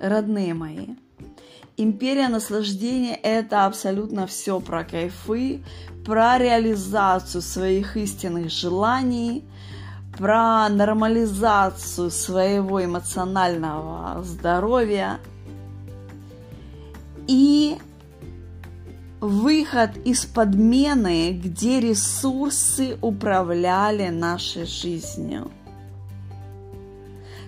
Родные мои, империя наслаждения – это абсолютно все про кайфы, про реализацию своих истинных желаний, про нормализацию своего эмоционального здоровья и выход из подмены, где ресурсы управляли нашей жизнью.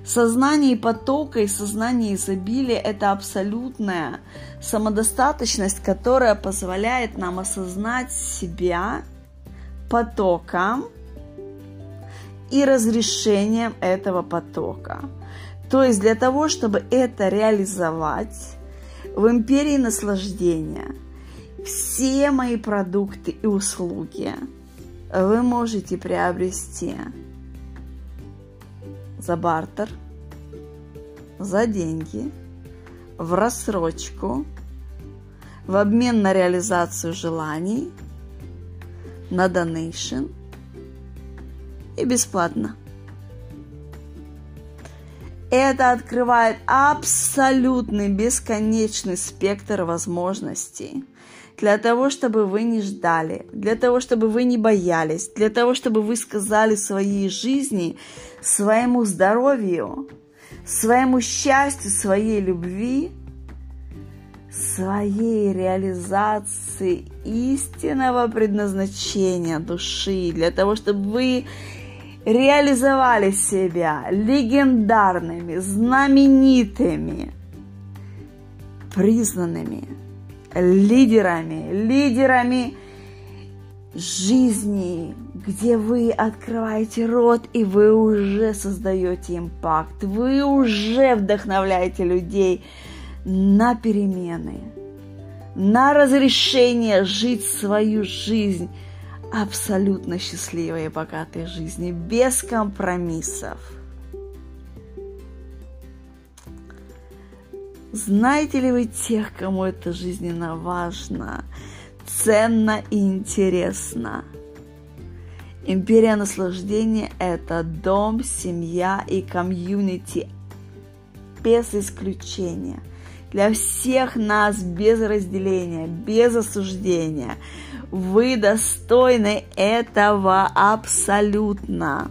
Сознание потока и сознание изобилия – это абсолютная самодостаточность, которая позволяет нам осознать себя потоком и разрешением этого потока. То есть для того, чтобы это реализовать в империи наслаждения, все мои продукты и услуги вы можете приобрести за бартер, за деньги, в рассрочку, в обмен на реализацию желаний, на донейшн и бесплатно. Это открывает абсолютный бесконечный спектр возможностей для того, чтобы вы не ждали, для того, чтобы вы не боялись, для того, чтобы вы сказали своей жизни, своему здоровью, своему счастью, своей любви, своей реализации истинного предназначения души, для того, чтобы вы реализовали себя легендарными, знаменитыми, признанными лидерами, лидерами жизни, где вы открываете рот и вы уже создаете импакт, вы уже вдохновляете людей на перемены, на разрешение жить свою жизнь абсолютно счастливой и богатой жизни, без компромиссов – Знаете ли вы тех, кому это жизненно важно, ценно и интересно? Империя наслаждения – это дом, семья и комьюнити без исключения. Для всех нас без разделения, без осуждения. Вы достойны этого абсолютно.